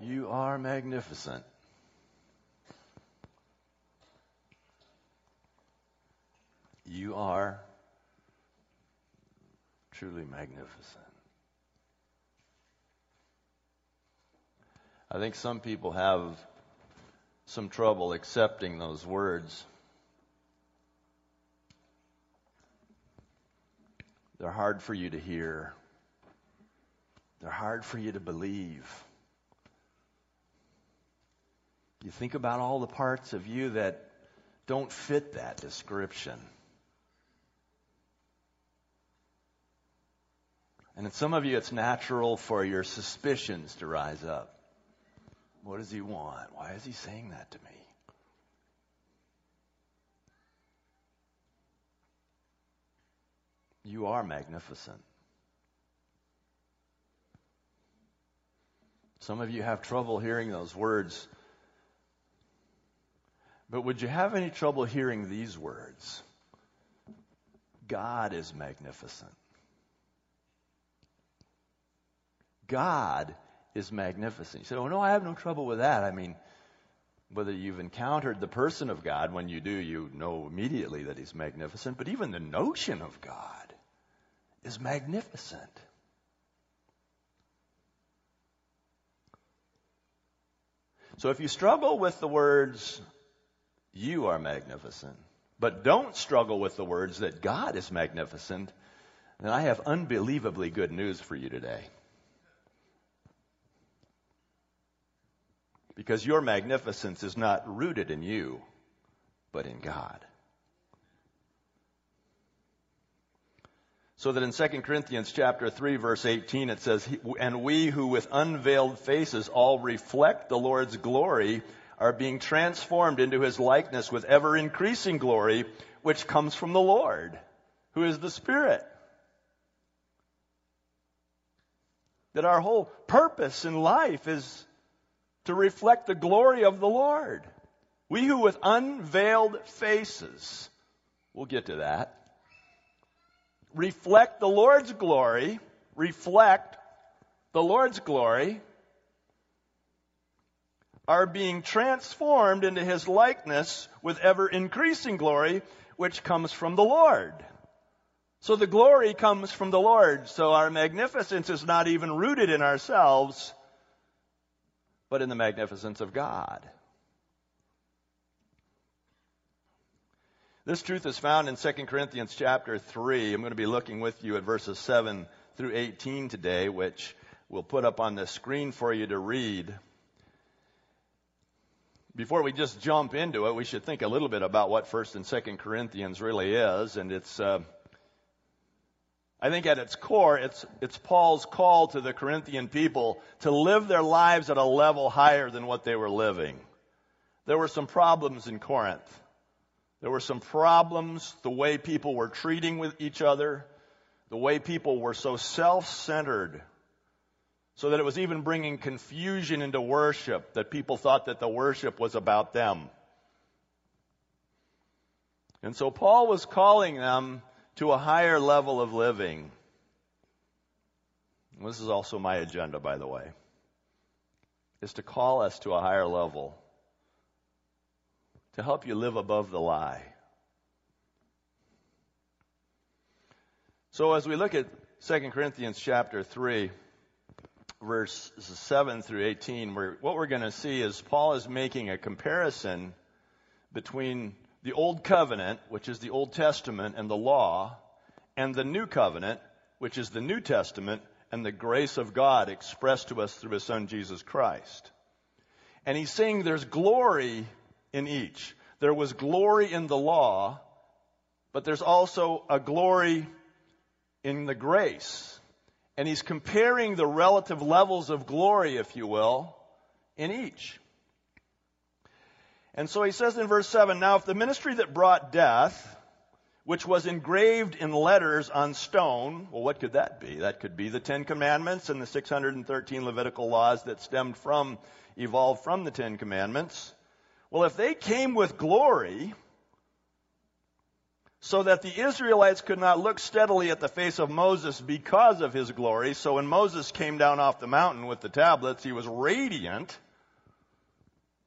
You are magnificent. You are truly magnificent. I think some people have some trouble accepting those words. They're hard for you to hear. They're hard for you to believe. You think about all the parts of you that don't fit that description. And in some of you, it's natural for your suspicions to rise up. What does he want? Why is he saying that to me? You are magnificent. Some of you have trouble hearing those words. But would you have any trouble hearing these words? God is magnificent. God is magnificent. You say, oh, no, I have no trouble with that. I mean, whether you've encountered the person of God, when you do, you know immediately that he's magnificent. But even the notion of God is magnificent. So if you struggle with the words, you are magnificent, but don't struggle with the words that God is magnificent, then I have unbelievably good news for you today. Because your magnificence is not rooted in you, but in God. So that in 2 Corinthians chapter 3 verse 18 it says, And we who with unveiled faces all reflect the Lord's glory are being transformed into his likeness with ever increasing glory, which comes from the Lord, who is the Spirit. That our whole purpose in life is to reflect the glory of the Lord. We who with unveiled faces, we'll get to that, reflect the Lord's glory, reflect the Lord's glory, are being transformed into his likeness with ever increasing glory, which comes from the Lord. So the glory comes from the Lord. So our magnificence is not even rooted in ourselves, but in the magnificence of God. This truth is found in 2 Corinthians chapter 3. I'm going to be looking with you at verses 7 through 18 today, which we'll put up on the screen for you to read. Before we just jump into it, we should think a little bit about what 1st and 2nd Corinthians really is, and it's uh, I think at its core, it's, it's Paul's call to the Corinthian people to live their lives at a level higher than what they were living. There were some problems in Corinth. There were some problems, the way people were treating with each other, the way people were so self-centered, so that it was even bringing confusion into worship, that people thought that the worship was about them. And so Paul was calling them to a higher level of living. This is also my agenda, by the way, is to call us to a higher level, to help you live above the lie. So as we look at 2 Corinthians chapter 3, verses 7 through 18, we're, what we're going to see is Paul is making a comparison between the Old Covenant, which is the Old Testament and the law, and the New Covenant, which is the New Testament and the grace of God expressed to us through His Son Jesus Christ. And he's saying there's glory in each. There was glory in the law, but there's also a glory in the grace. And he's comparing the relative levels of glory, if you will, in each. And so he says in verse 7 Now, if the ministry that brought death, which was engraved in letters on stone, well, what could that be? That could be the Ten Commandments and the 613 Levitical laws that stemmed from, evolved from the Ten Commandments. Well, if they came with glory, so that the Israelites could not look steadily at the face of Moses because of his glory. So when Moses came down off the mountain with the tablets, he was radiant.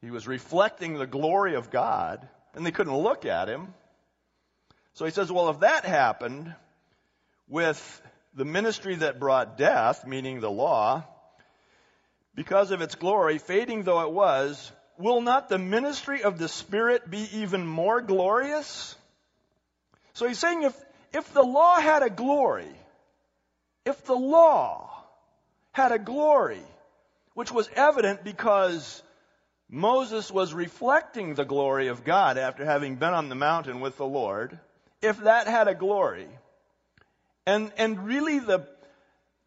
He was reflecting the glory of God, and they couldn't look at him. So he says, well, if that happened with the ministry that brought death, meaning the law, because of its glory, fading though it was, will not the ministry of the Spirit be even more glorious? So he's saying if, if the law had a glory, if the law had a glory, which was evident because Moses was reflecting the glory of God after having been on the mountain with the Lord, if that had a glory, and, and really the,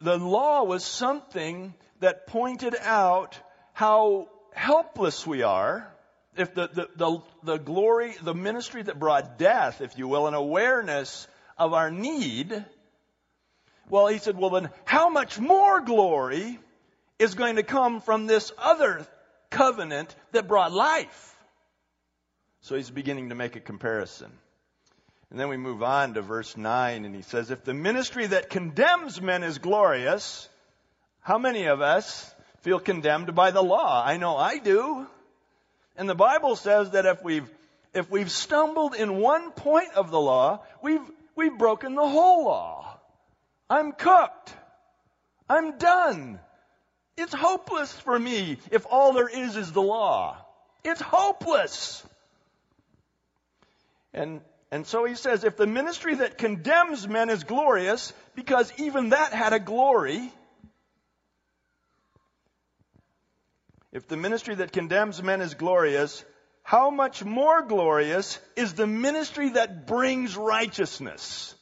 the law was something that pointed out how helpless we are, if the, the, the, the glory, the ministry that brought death, if you will, an awareness of our need, well, he said, well then how much more glory is going to come from this other covenant that brought life? So he's beginning to make a comparison. And then we move on to verse 9, and he says, If the ministry that condemns men is glorious, how many of us feel condemned by the law? I know I do. And the Bible says that if we've, if we've stumbled in one point of the law, we've, we've broken the whole law. I'm cooked. I'm done. It's hopeless for me if all there is is the law. It's hopeless. And, and so he says, if the ministry that condemns men is glorious, because even that had a glory, If the ministry that condemns men is glorious, how much more glorious is the ministry that brings righteousness?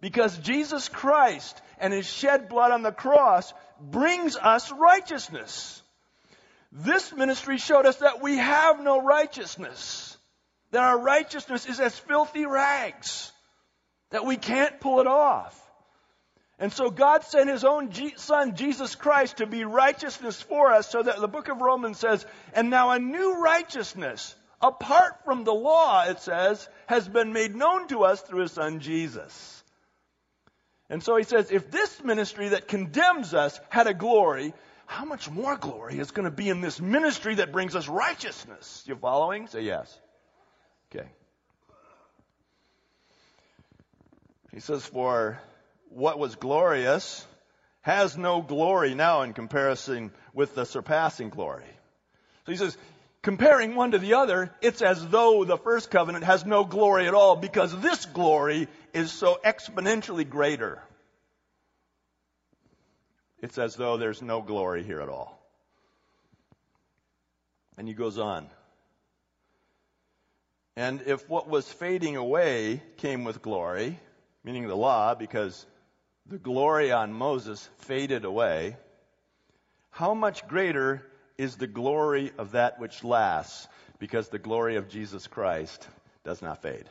Because Jesus Christ and his shed blood on the cross brings us righteousness. This ministry showed us that we have no righteousness. That our righteousness is as filthy rags. That we can't pull it off. And so God sent His own Son, Jesus Christ, to be righteousness for us, so that the book of Romans says, and now a new righteousness, apart from the law, it says, has been made known to us through His Son, Jesus. And so He says, if this ministry that condemns us had a glory, how much more glory is going to be in this ministry that brings us righteousness? You following? Say yes. Okay. He says, for what was glorious has no glory now in comparison with the surpassing glory. So he says, comparing one to the other, it's as though the first covenant has no glory at all because this glory is so exponentially greater. It's as though there's no glory here at all. And he goes on. And if what was fading away came with glory, meaning the law, because the glory on Moses faded away, how much greater is the glory of that which lasts? Because the glory of Jesus Christ does not fade.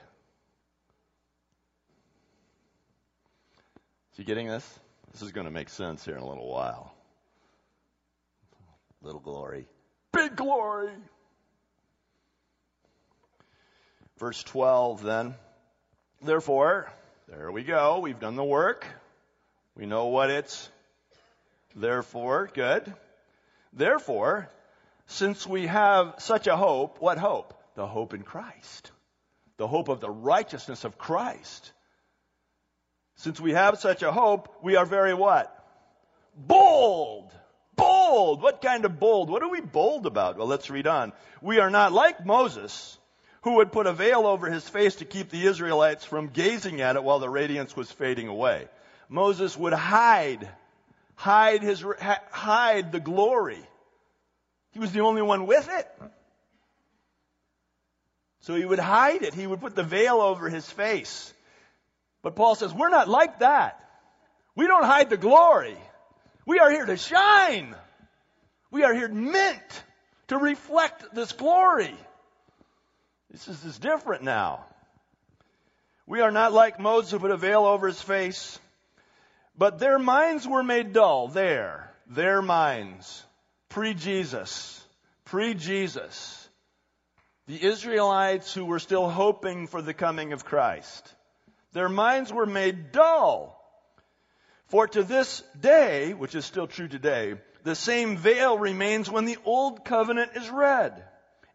Is you getting this? This is going to make sense here in a little while. Little glory. Big glory! Verse 12 then. Therefore, there we go. We've done the work. We know what it's therefore. Good. Therefore, since we have such a hope, what hope? The hope in Christ. The hope of the righteousness of Christ. Since we have such a hope, we are very what? Bold. Bold. What kind of bold? What are we bold about? Well, let's read on. We are not like Moses, who would put a veil over his face to keep the Israelites from gazing at it while the radiance was fading away. Moses would hide, hide his, hide the glory. He was the only one with it. So he would hide it. He would put the veil over his face. But Paul says, we're not like that. We don't hide the glory. We are here to shine. We are here meant to reflect this glory. This is, this is different now. We are not like Moses who put a veil over his face. But their minds were made dull. There. Their minds. Pre Jesus. Pre Jesus. The Israelites who were still hoping for the coming of Christ. Their minds were made dull. For to this day, which is still true today, the same veil remains when the old covenant is read.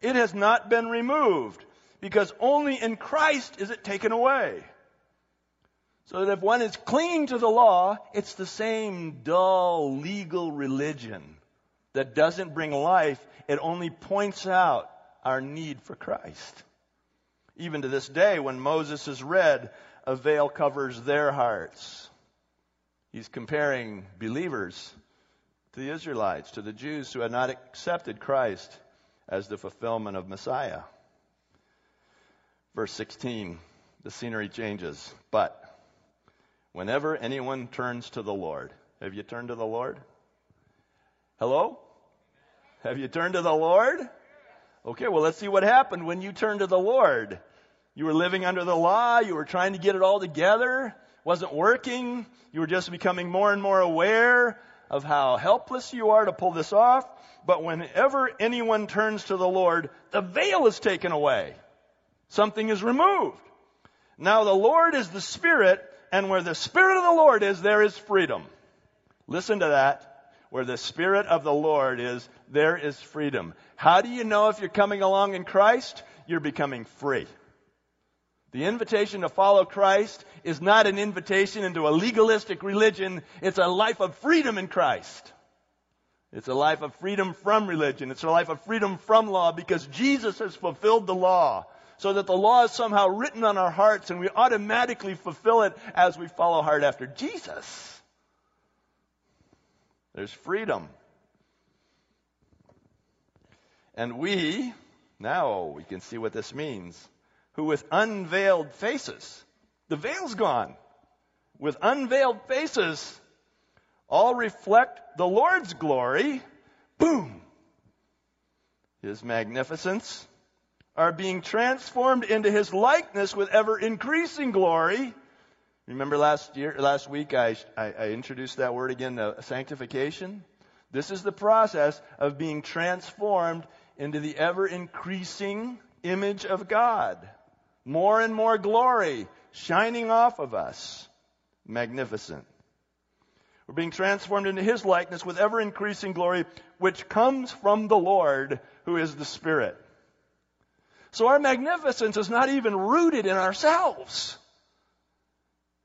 It has not been removed because only in Christ is it taken away. So that if one is clinging to the law, it's the same dull legal religion that doesn't bring life. It only points out our need for Christ. Even to this day, when Moses is read, a veil covers their hearts. He's comparing believers to the Israelites, to the Jews who had not accepted Christ as the fulfillment of Messiah. Verse 16, the scenery changes. But whenever anyone turns to the Lord, have you turned to the Lord? Hello? Have you turned to the Lord? Okay, well, let's see what happened when you turned to the Lord. You were living under the law, you were trying to get it all together, wasn't working, you were just becoming more and more aware of how helpless you are to pull this off. But whenever anyone turns to the Lord, the veil is taken away. Something is removed. Now the Lord is the Spirit, and where the Spirit of the Lord is, there is freedom. Listen to that. Where the Spirit of the Lord is, there is freedom. How do you know if you're coming along in Christ? You're becoming free. The invitation to follow Christ is not an invitation into a legalistic religion. It's a life of freedom in Christ. It's a life of freedom from religion. It's a life of freedom from law because Jesus has fulfilled the law so that the law is somehow written on our hearts and we automatically fulfill it as we follow hard after. Jesus. There's freedom. And we, now we can see what this means, who with unveiled faces, the veil's gone, with unveiled faces, all reflect the Lord's glory, boom, His magnificence, are being transformed into His likeness with ever increasing glory Remember last year, last week, I, I, I introduced that word again, sanctification. This is the process of being transformed into the ever increasing image of God. More and more glory shining off of us. Magnificent. We're being transformed into His likeness with ever increasing glory, which comes from the Lord, who is the Spirit. So our magnificence is not even rooted in ourselves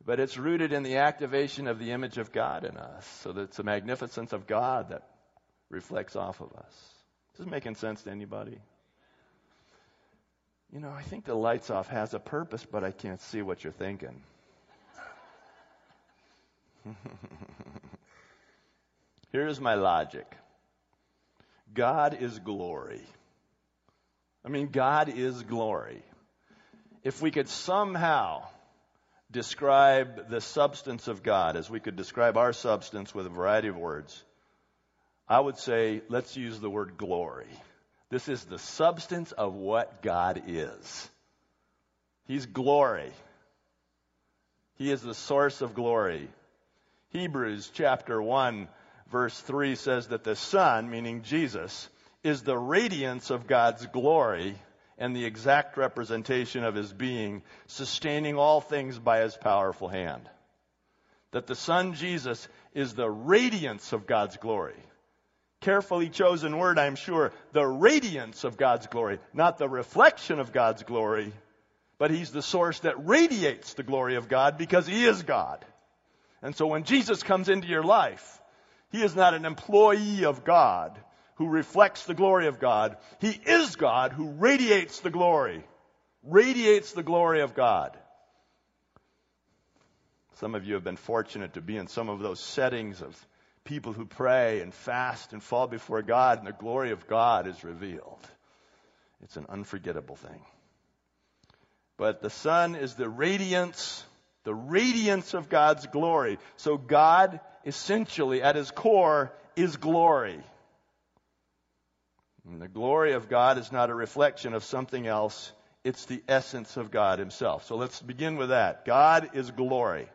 but it's rooted in the activation of the image of God in us. So it's the magnificence of God that reflects off of us. Is this making sense to anybody? You know, I think the lights off has a purpose, but I can't see what you're thinking. Here's my logic God is glory. I mean, God is glory. If we could somehow describe the substance of God, as we could describe our substance with a variety of words, I would say let's use the word glory. This is the substance of what God is. He's glory. He is the source of glory. Hebrews chapter 1 verse 3 says that the Son, meaning Jesus, is the radiance of God's glory and the exact representation of his being, sustaining all things by his powerful hand. That the Son Jesus is the radiance of God's glory. Carefully chosen word, I'm sure. The radiance of God's glory, not the reflection of God's glory, but he's the source that radiates the glory of God because he is God. And so when Jesus comes into your life, he is not an employee of God who reflects the glory of God. He is God who radiates the glory, radiates the glory of God. Some of you have been fortunate to be in some of those settings of people who pray and fast and fall before God, and the glory of God is revealed. It's an unforgettable thing. But the Son is the radiance, the radiance of God's glory. So God, essentially, at his core, is glory. And the glory of God is not a reflection of something else, it's the essence of God Himself. So let's begin with that. God is glory.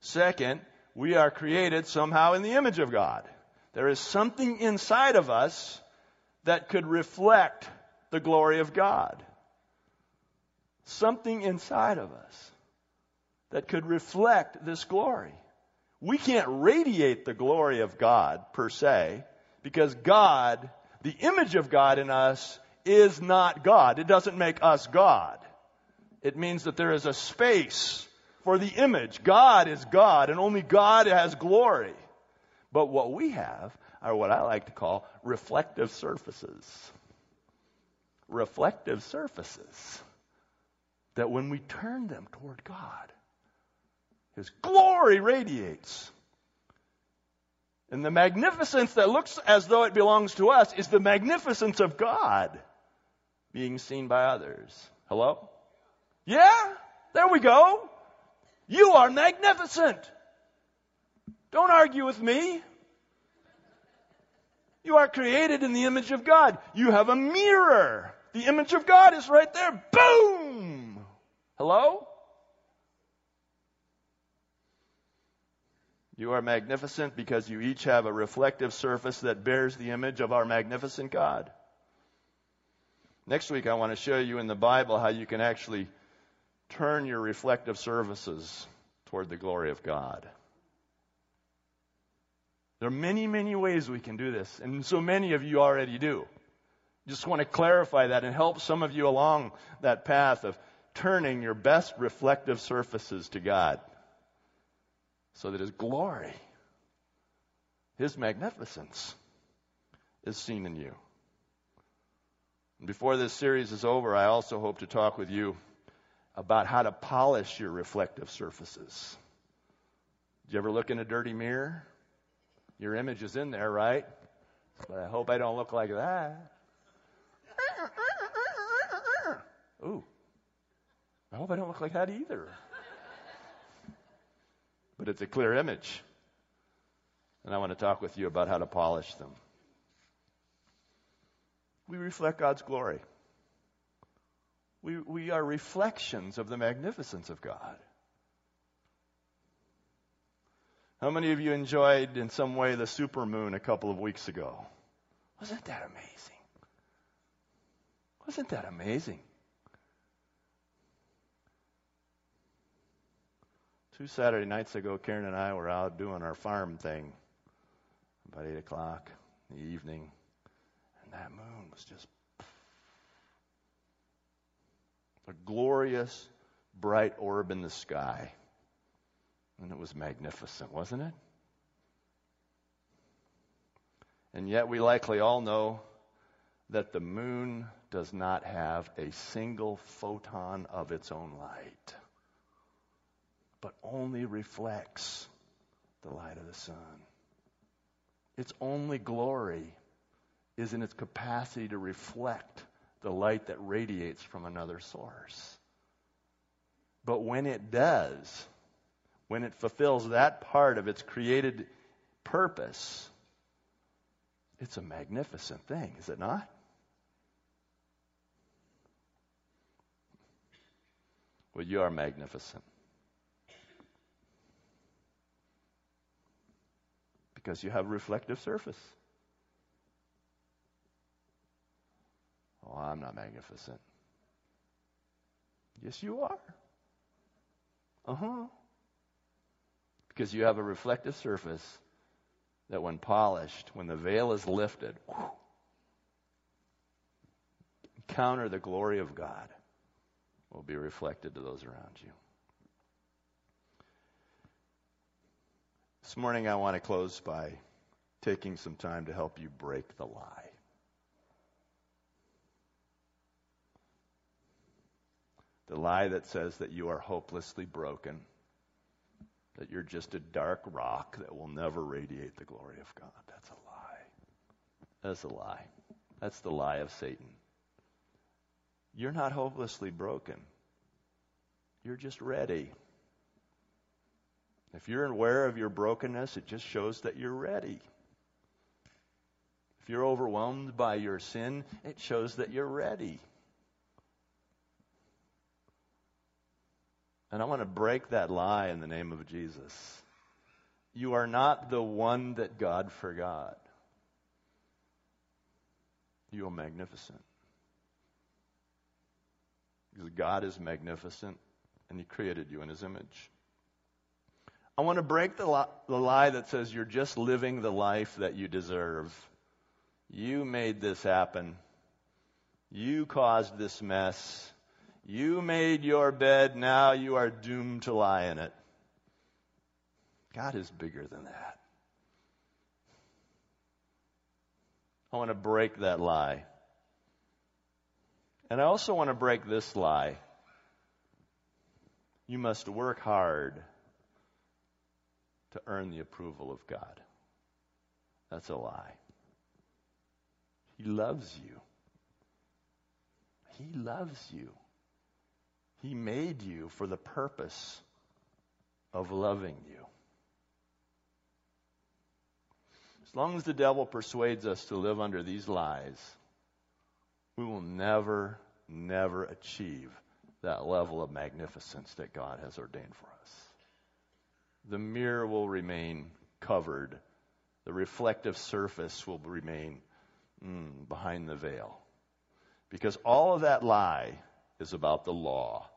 Second, we are created somehow in the image of God. There is something inside of us that could reflect the glory of God. Something inside of us that could reflect this glory. We can't radiate the glory of God per se because God, the image of God in us, is not God. It doesn't make us God. It means that there is a space for the image. God is God and only God has glory. But what we have are what I like to call reflective surfaces. Reflective surfaces. That when we turn them toward God, His glory radiates. And the magnificence that looks as though it belongs to us is the magnificence of God being seen by others. Hello? Yeah? There we go. You are magnificent. Don't argue with me. You are created in the image of God. You have a mirror. The image of God is right there. Boom! Hello? You are magnificent because you each have a reflective surface that bears the image of our magnificent God. Next week, I want to show you in the Bible how you can actually turn your reflective surfaces toward the glory of God. There are many, many ways we can do this, and so many of you already do. Just want to clarify that and help some of you along that path of turning your best reflective surfaces to God so that His glory, His magnificence, is seen in you. And before this series is over, I also hope to talk with you about how to polish your reflective surfaces. Did you ever look in a dirty mirror? Your image is in there, right? But I hope I don't look like that. Ooh. I hope I don't look like that either. But it's a clear image. And I want to talk with you about how to polish them. We reflect God's glory. We, we are reflections of the magnificence of God. How many of you enjoyed in some way the supermoon a couple of weeks ago? Wasn't that amazing? Wasn't that amazing? Two Saturday nights ago, Karen and I were out doing our farm thing about 8 o'clock in the evening, and that moon was just a glorious, bright orb in the sky. And it was magnificent, wasn't it? And yet, we likely all know that the moon does not have a single photon of its own light, but only reflects the light of the sun. Its only glory is in its capacity to reflect the light that radiates from another source. But when it does, when it fulfills that part of its created purpose, it's a magnificent thing, is it not? Well, you are magnificent. Because you have a reflective surface. Oh, I'm not magnificent. Yes, you are. Uh huh because you have a reflective surface that, when polished, when the veil is lifted, whew, encounter the glory of God will be reflected to those around you. This morning, I want to close by taking some time to help you break the lie. The lie that says that you are hopelessly broken that you're just a dark rock that will never radiate the glory of God. That's a lie. That's a lie. That's the lie of Satan. You're not hopelessly broken. You're just ready. If you're aware of your brokenness, it just shows that you're ready. If you're overwhelmed by your sin, it shows that you're ready. And I want to break that lie in the name of Jesus. You are not the one that God forgot. You are magnificent. Because God is magnificent and He created you in His image. I want to break the, li- the lie that says you're just living the life that you deserve. You made this happen. You caused this mess. You made your bed. Now you are doomed to lie in it. God is bigger than that. I want to break that lie. And I also want to break this lie. You must work hard to earn the approval of God. That's a lie. He loves you. He loves you. He made you for the purpose of loving you. As long as the devil persuades us to live under these lies, we will never, never achieve that level of magnificence that God has ordained for us. The mirror will remain covered, the reflective surface will remain mm, behind the veil. Because all of that lie is about the law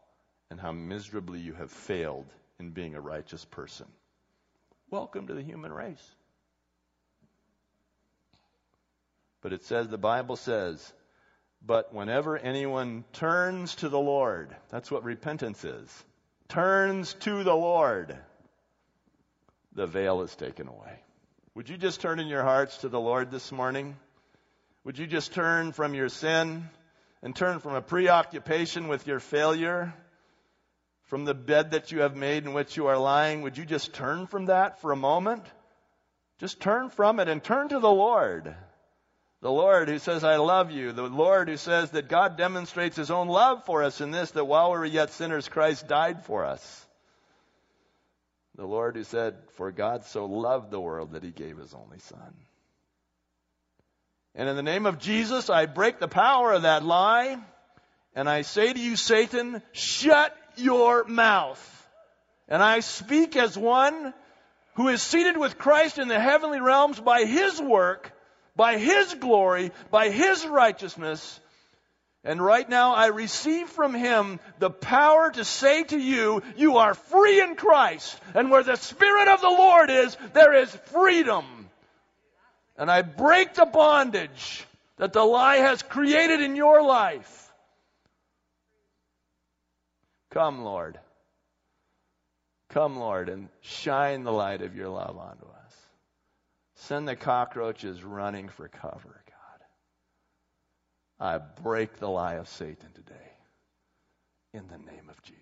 and how miserably you have failed in being a righteous person. Welcome to the human race. But it says, the Bible says, but whenever anyone turns to the Lord, that's what repentance is, turns to the Lord, the veil is taken away. Would you just turn in your hearts to the Lord this morning? Would you just turn from your sin and turn from a preoccupation with your failure, from the bed that you have made in which you are lying? Would you just turn from that for a moment? Just turn from it and turn to the Lord. The Lord who says, I love you. The Lord who says that God demonstrates his own love for us in this, that while we were yet sinners, Christ died for us. The Lord who said, For God so loved the world that he gave his only Son. And in the name of Jesus, I break the power of that lie, and I say to you, Satan, shut your mouth. And I speak as one who is seated with Christ in the heavenly realms by his work by His glory, by His righteousness. And right now I receive from Him the power to say to you, you are free in Christ. And where the Spirit of the Lord is, there is freedom. And I break the bondage that the lie has created in your life. Come, Lord. Come, Lord, and shine the light of your love onto us. Send the cockroaches running for cover. I break the lie of Satan today in the name of Jesus.